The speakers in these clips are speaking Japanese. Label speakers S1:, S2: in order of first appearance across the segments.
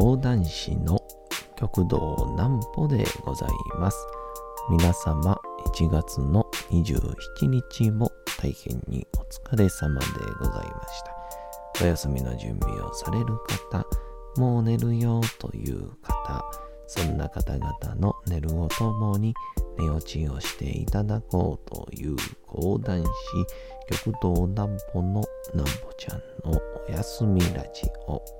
S1: 講談師の極道南歩でございます。皆様、1月の27日も大変にお疲れ様でございました。お休みの準備をされる方、もう寝るよという方、そんな方々の寝るをともに寝落ちをしていただこうという講談師、極道南歩の南歩ちゃんのお休みラジオ。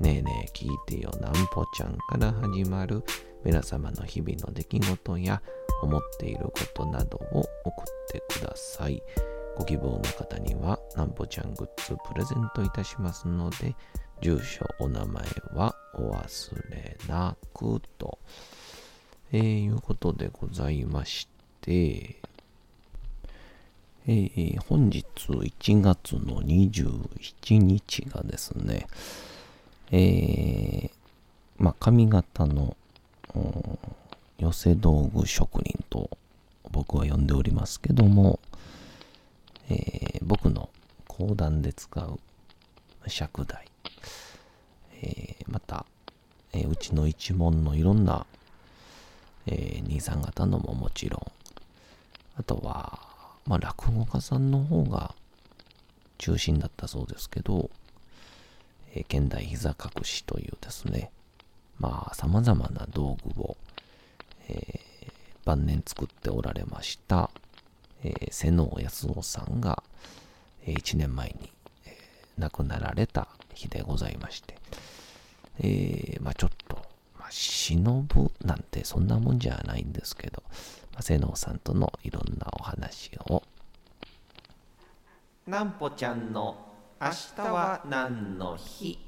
S1: ねえねえ聞いてよなんぽちゃんから始まる皆様の日々の出来事や思っていることなどを送ってください。ご希望の方にはなんぽちゃんグッズプレゼントいたしますので、住所、お名前はお忘れなくと、えー、いうことでございまして、えー本日1月の27日がですね、えーまあ、髪型の寄せ道具職人と僕は呼んでおりますけども、えー僕の講談で使う尺台、えーまた、えうちの一門のいろんな、えー兄さん方のももちろん、あとは、まあ、落語家さんの方が中心だったそうですけど、えー現代膝隠しというですね、まあ、様々な道具を、えー晩年作っておられました、えー瀬能康夫さんが、え1年前に、えー亡くなられた日でございまして、えーまあちょっと、まあ、忍ぶなんてそんなもんじゃないんですけど、まあ、瀬能さんとのいろんなお話を、なんぽちゃんの明日は何の日？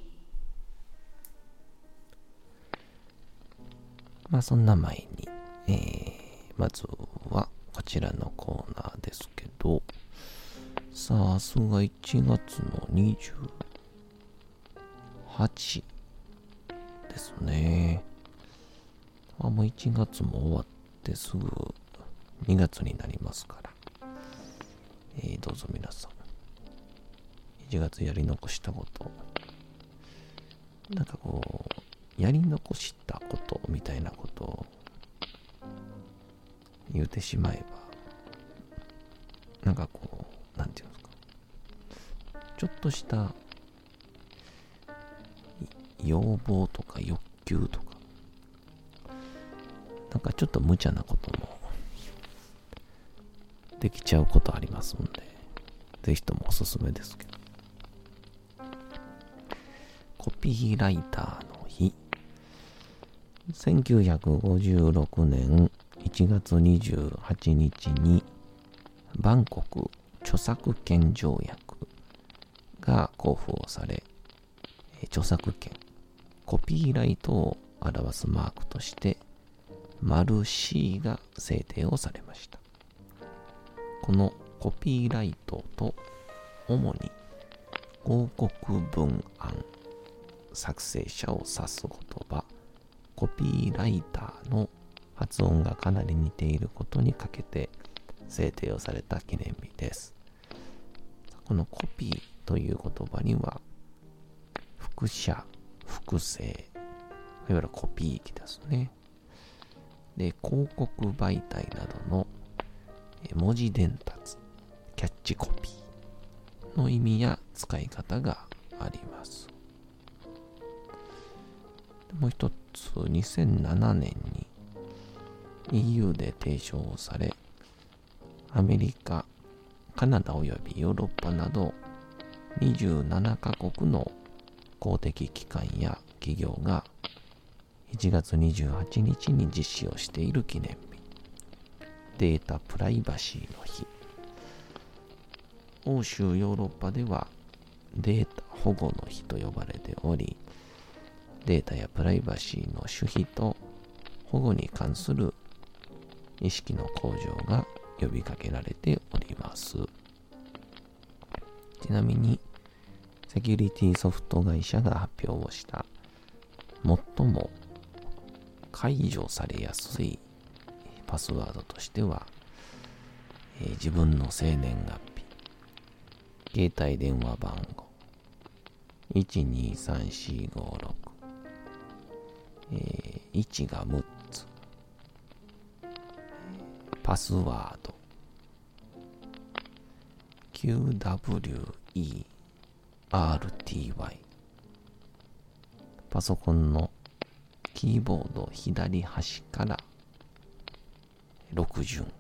S1: まあそんな前に、えーまずはこちらのコーナーですけど、さあ、明日が1月の28ですね。あ、もう1月も終わってすぐ2月になりますから。えーどうぞ皆さん。1月やり残したこと。なんかこう、やり残したことみたいなことを言うてしまえば、なんかこう、なんていうんですか。ちょっとした要望とか欲求とか、なんかちょっと無茶なこともできちゃうことありますんで、ぜひともおすすめですけど。コピーライターの日。1956年1月28日にバンコク著作権条約が交付をされ、著作権、コピーライトを表すマークとして、丸 C が制定をされました。このコピーライトと主に広告文案作成者を指す言葉コピーライターの発音がかなり似ていることにかけて制定をされた記念日です。このコピーという言葉には複写複製いわゆるコピー機ですね。で広告媒体などのえ文字伝達キャッチコピーの意味や使い方があります。もう一つ2007年に EU で提唱されアメリカカナダおよびヨーロッパなど27カ国の公的機関や企業が1月28日に実施をしている記念日。データプライバシーの日。欧州ヨーロッパではデータ保護の日と呼ばれており、データやプライバシーの守秘と保護に関する意識の向上が呼びかけられております。ちなみに、セキュリティソフト会社が発表をした最も解除されやすいパスワードとしては、えー、自分の生年月日、携帯電話番号、123456、えー、1が6つ、パスワード、QWERTY パソコンのキーボード左端から6順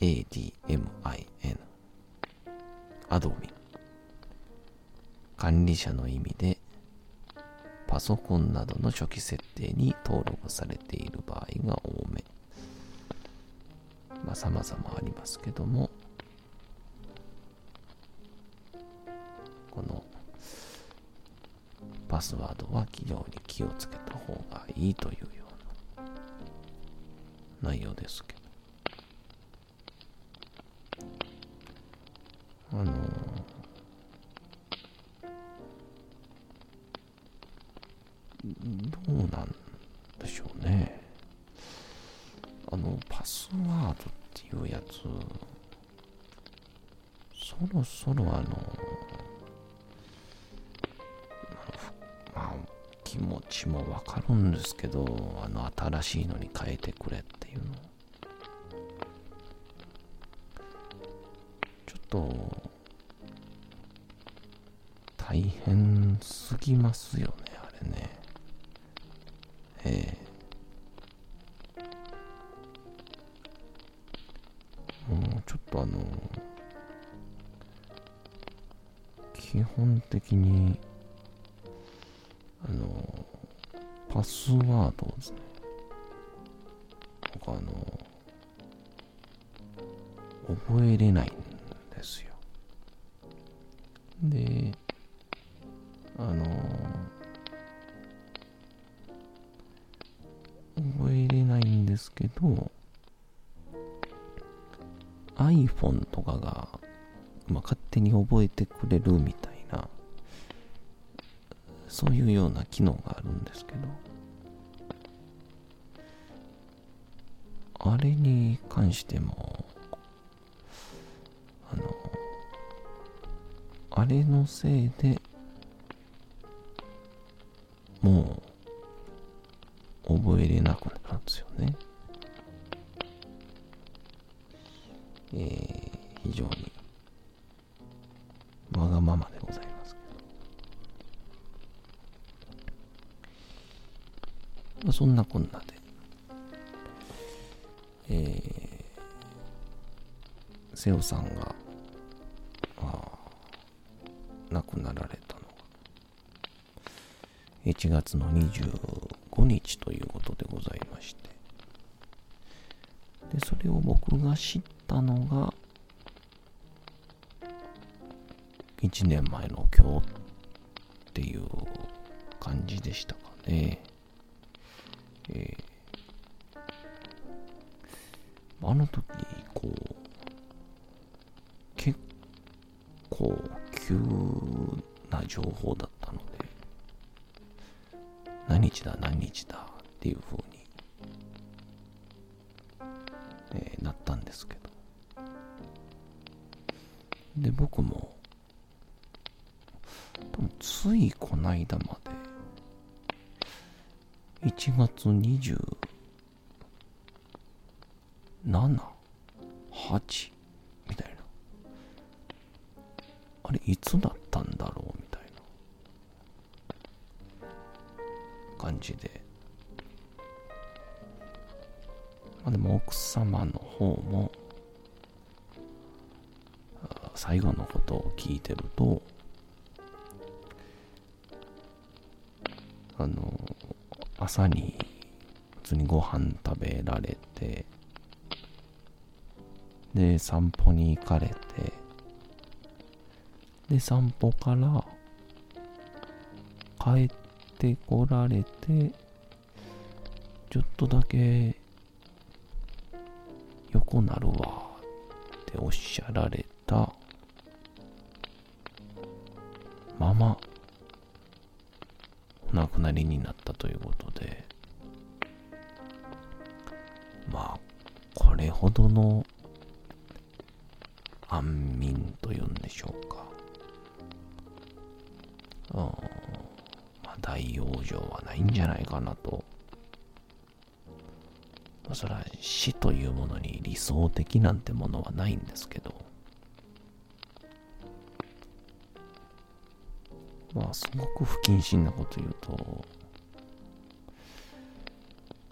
S1: ADMIN アドミン。管理者の意味でパソコンなどの初期設定に登録されている場合が多めまあ様々ありますけどもこのパスワードは非常に気をつけた方がいいというような内容ですけど。あのどうなんでしょうね。あの、パスワードっていうやつ、そろそろあの、まあ気持ちもわかるんですけど、あの新しいのに変えてくれっていうの。ちょっと、大変すぎますよねうんちょっとあの、基本的に、あの、パスワードですね。僕あの、覚えれないんくれるみたいなそういうような機能があるんですけど、あれに関しても、あの、あれのせいで、もう、覚えれなくなるんですよね。瀬尾さんが、あ亡くなられたのが、1月の25日ということでございまして、で、それを僕が知ったのが、1年前の今日っていう感じでしたかね。えー、あの時、こう、情報だったので、何日だ何日だっていう風に、えー、なったんですけど。で、僕も、ついこの間まで、1月27、でも奥様の方も、最後のことを聞いてると、あの、朝に普通にご飯食べられて、で、散歩に行かれて、で、散歩から帰ってこられて、ちょっとだけ横なるわ。っておっしゃられた。まま。お亡くなりになったということで。まあこれほどの。安眠というんでしょうか。うん。まあ大往生はないんじゃないかなと。まあ、それは死というものに理想的なんてものはないんですけど、まあ、すごく不謹慎なこと言うと、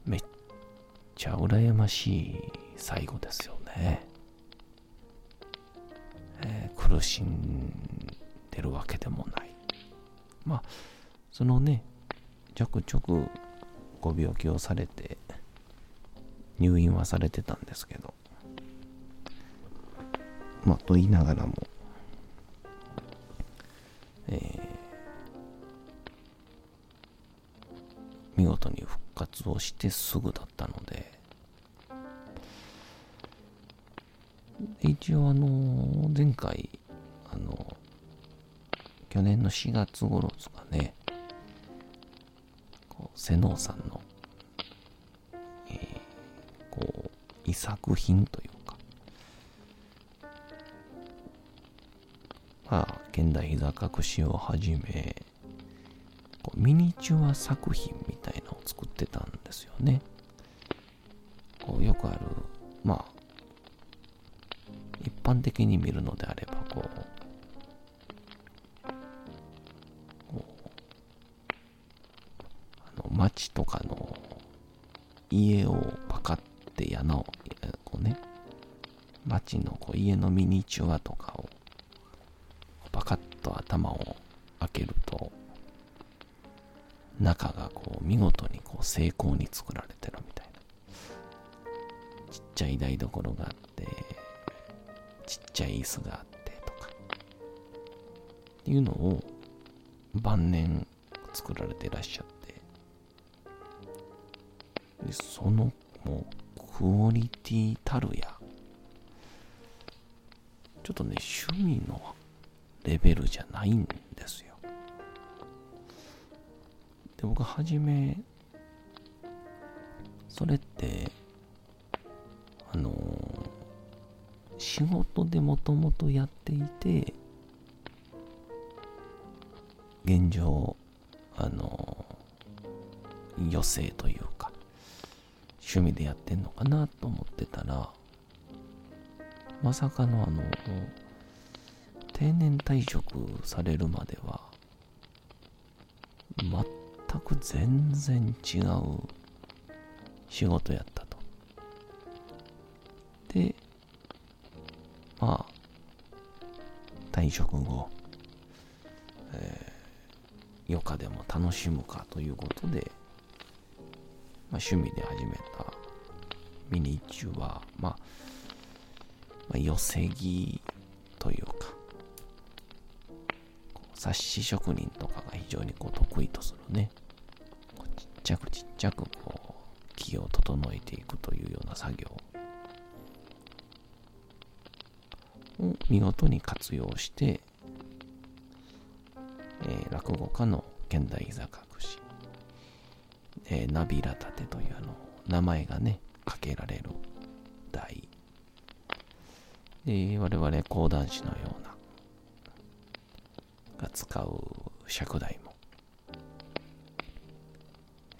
S1: めっちゃ羨ましい最後ですよね。えー、苦しんでるわけでもない。まあ、そのね、ちょくちょくご病気をされて、入院はされてたんですけど、まあ、と言いながらも、えー、見事に復活をしてすぐだったので、一応あの、前回、あの、去年の4月頃ですかね、こう、瀬能さんの作品というか、まあ、現代膝隠しをはじめ、こうミニチュア作品みたいなのを作ってたんですよね。こうよくある、まあ、一般的に見るのであれば、こう、街とかの家をパカッて矢のこうね。街のこう家のミニチュアとかをパカッと頭を開けると中がこう見事にこう精巧に作られてるみたいな。ちっちゃい台所があってちっちゃい椅子があってとか。っていうのを晩年作られていらっしゃって。そのもうクオリティたるや、ちょっとね、趣味のレベルじゃないんですよ。で、僕はじめ、それって、あのー、仕事でもともとやっていて、現状、あのー、余生というか、趣味でやってんのかなと思ってたら、まさかのあの、定年退職されるまでは、全く全然違う仕事やったと。で、まあ、退職後、えー、余暇でも楽しむかということで、まあ、趣味で始めたミニチュア、まあ、まあ、寄せ木というか、冊子職人とかが非常にこう得意とするね、こうちっちゃくちっちゃくこう木を整えていくというような作業を見事に活用して、えー、落語家の現代居酒えー、ナビラタテというあの名前がね、かけられる台。で、我々講談師のような、が使う尺台も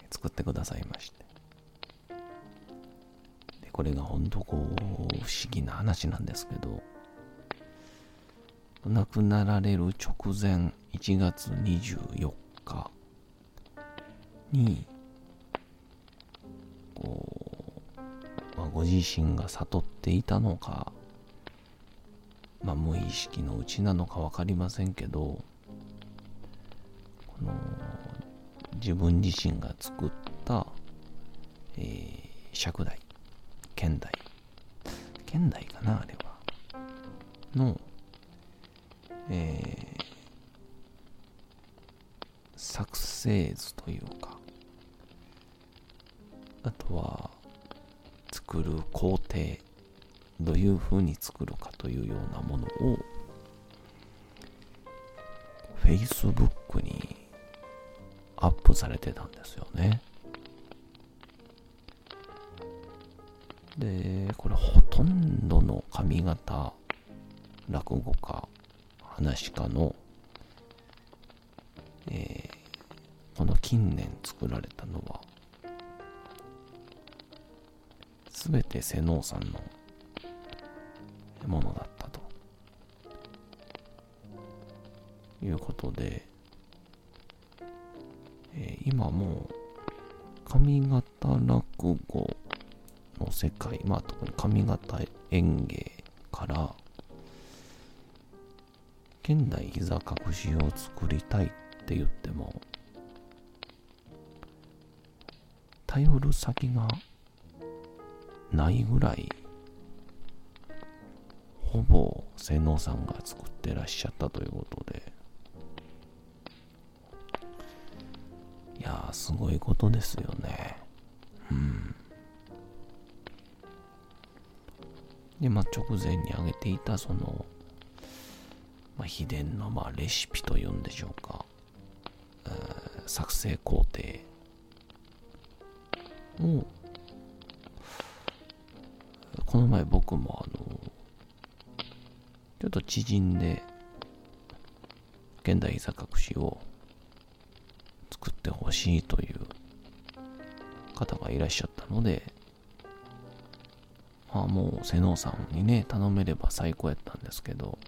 S1: 作ってくださいまして。で、これが本当こう、不思議な話なんですけど、亡くなられる直前1月24日に、ご自身が悟っていたのか、まあ、無意識のうちなのか分かりませんけど、この自分自身が作った、えー、尺台、剣台、剣台かな、あれは、の、えー、作成図というか、あとは、作る工程、どういう風に作るかというようなものを、Facebook にアップされてたんですよね。で、これほとんどの髪型、落語家、話家の、えー、この近年作られたのは、すべて瀬能さんのものだったと。いうことで、えー、今もう上方落語の世界、まあ特に上方演芸から現代膝隠しを作りたいって言っても頼る先がないぐらいほぼ瀬能さんが作ってらっしゃったということで。いやーすごいことですよね。うん。でまあ直前に挙げていたその、まあ、秘伝のまあレシピというんでしょうか、えー、作成工程をこの前僕もあのちょっと知人で現代座隠しを作ってほしいという方がいらっしゃったのでまあもう瀬能さんにね頼めれば最高やったんですけど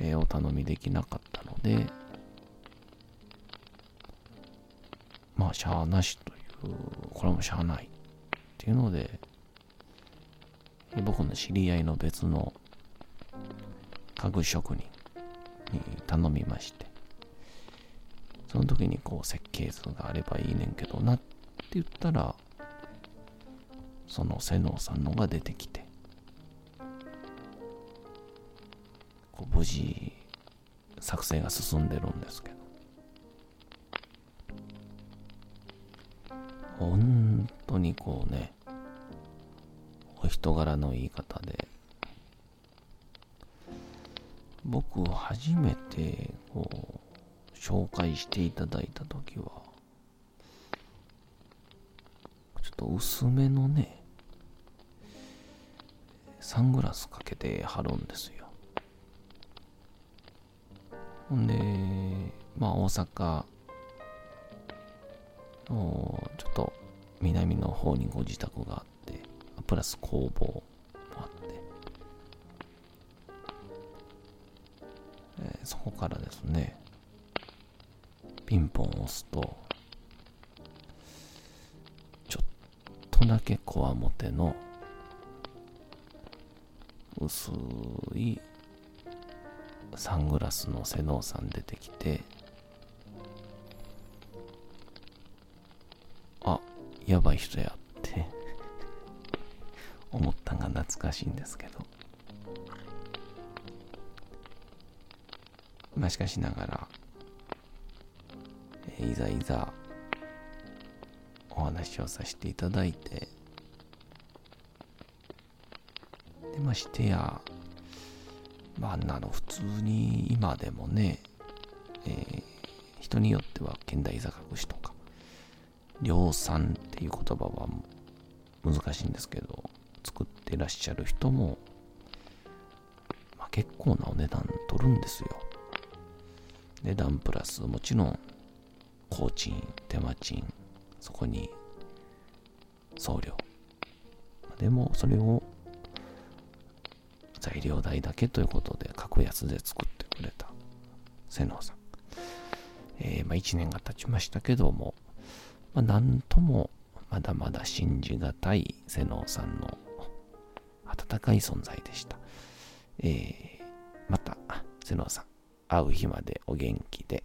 S1: えー、お頼みできなかったのでまあしゃあなしというこれもしゃあない。っていうので僕の知り合いの別の家具職人に頼みましてその時にこう設計図があればいいねんけどなって言ったらその瀬能さんのが出てきてこう無事作成が進んでるんですけど本当にこうねお人柄のいい方で。僕初めてこう紹介していただいた時はちょっと薄めのねサングラスかけて貼るんですよ。ほんでまあ大阪のちょっと南の方にご自宅があってプラス工房もあって、えー、そこからですねピンポン押すとちょっとだけこわもての薄いサングラスの瀬能さん出てきてやばい人やって思ったんが懐かしいんですけど。まあしかしながら、えいざいざお話をさせていただいてでましてやまああんなの普通に今でもね、えー、人によっては現代座隠しと量産っていう言葉は難しいんですけど作ってらっしゃる人も、まあ、結構なお値段取るんですよ。値段プラスもちろん工賃手間賃そこに送料。でもそれを材料代だけということで格安で作ってくれた瀬能さん、えー、まあ、1年が経ちましたけども、まあ、なんともまだまだ信じがたい瀬能さんの温かい存在でした。えー、また、瀬能さん、会う日までお元気で。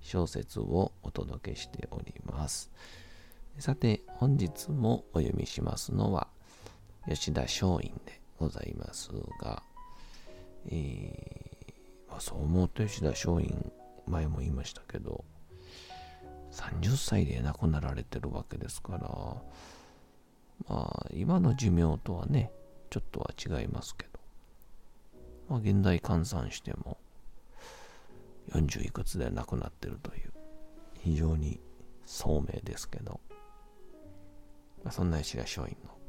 S1: 小説をお届けしております。さて、本日もお読みしますのは、吉田松陰でございますが、えー、まあ、そう思うと吉田松陰、前も言いましたけど、30歳で亡くなられてるわけですから、まあ、今の寿命とはね、ちょっとは違いますけど、まあ、現代換算しても、40いくつで亡くなってるという、非常に聡明ですけど、まあ、そんな石田松陰の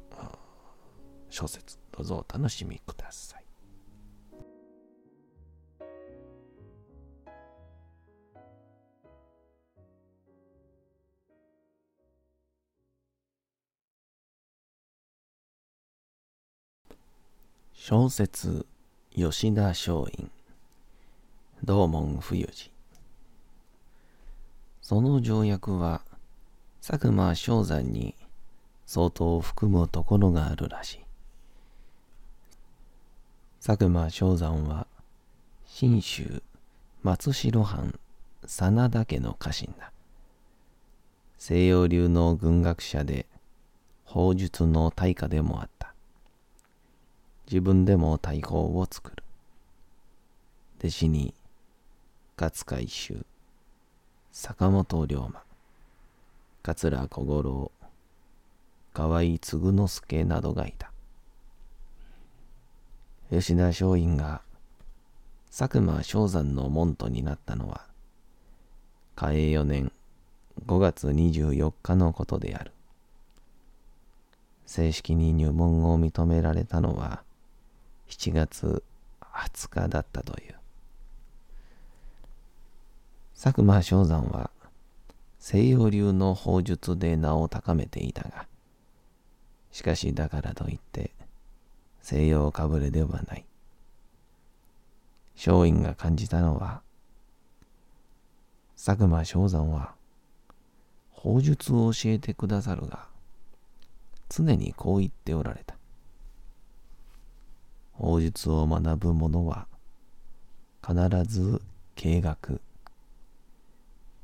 S1: 小説、どうぞお楽しみください。小説吉田松陰道門冬治その条約は佐久間昌山に相当含むところがあるらしい。佐久間昌山は信州松代藩真田家の家臣だ。西洋流の軍学者で法術の大家でもあった。自分でも大砲を作る。弟子に勝海舟、坂本龍馬、桂小五郎、河合嗣之助などがいた。吉田松陰が佐久間昌山の門徒になったのは、嘉永4年5月24日のことである。正式に入門を認められたのは、7月20日だったという。佐久間昌山は西洋流の法術で名を高めていたが、しかしだからといって西洋かぶれではない。松陰が感じたのは、佐久間昌山は法術を教えてくださるが、常にこう言っておられた。法術を学ぶ者は必ず経学、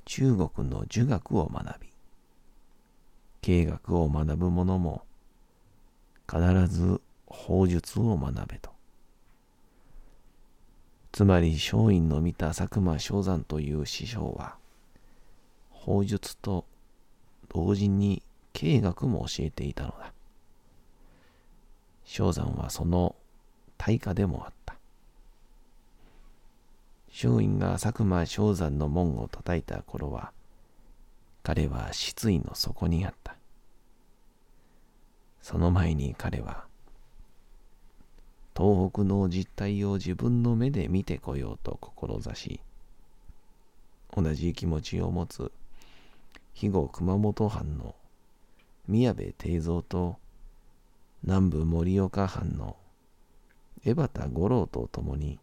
S1: 中国の儒学を学び、経学を学ぶ者も必ず法術を学べと。つまり松陰の見た佐久間昌山という師匠は、法術と同時に経学も教えていたのだ。昌山はその大家でもあった。松陰が佐久間昌山の門を叩いた頃は、彼は失意の底にあった。その前に彼は、東北の実態を自分の目で見てこようと志し、同じ気持ちを持つ肥後熊本藩の宮部定蔵と南部盛岡藩の江端五郎と共に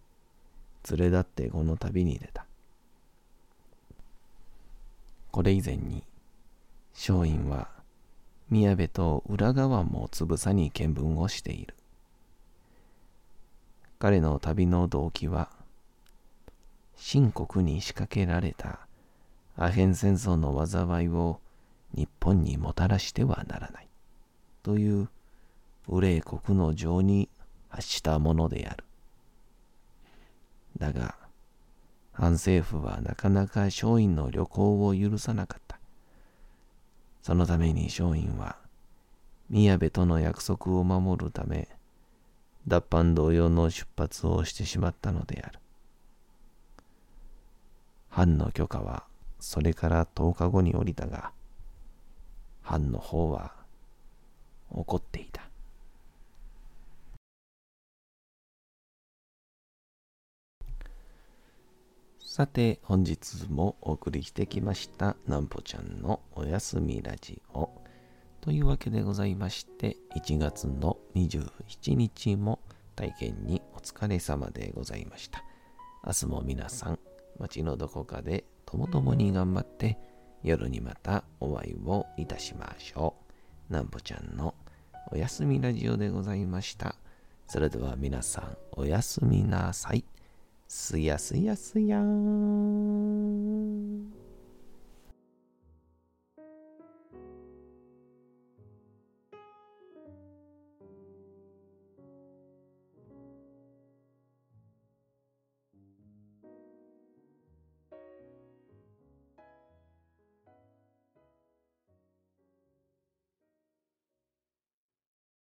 S1: 連れ立ってこの旅に出た。これ以前に松陰は宮部と裏側もつぶさに見聞をしている。彼の旅の動機は深刻に仕掛けられたアヘン戦争の災いを日本にもたらしてはならないという憂い国の情に発したものである。だが、反政府はなかなか松陰の旅行を許さなかった。そのために松陰は、宮部との約束を守るため、脱藩同様の出発をしてしまったのである。藩の許可はそれから10日後に降りたが、藩の方は怒っていた。さて、本日もお送りしてきました、なんぽちゃんのおやすみラジオ。というわけでございまして、1月の27日も体験にお疲れ様でございました。明日も皆さん、街のどこかでともともに頑張って、夜にまたお会いをいたしましょう。なんぽちゃんのおやすみラジオでございました。それでは皆さん、おやすみなさい。すやすやすやーん。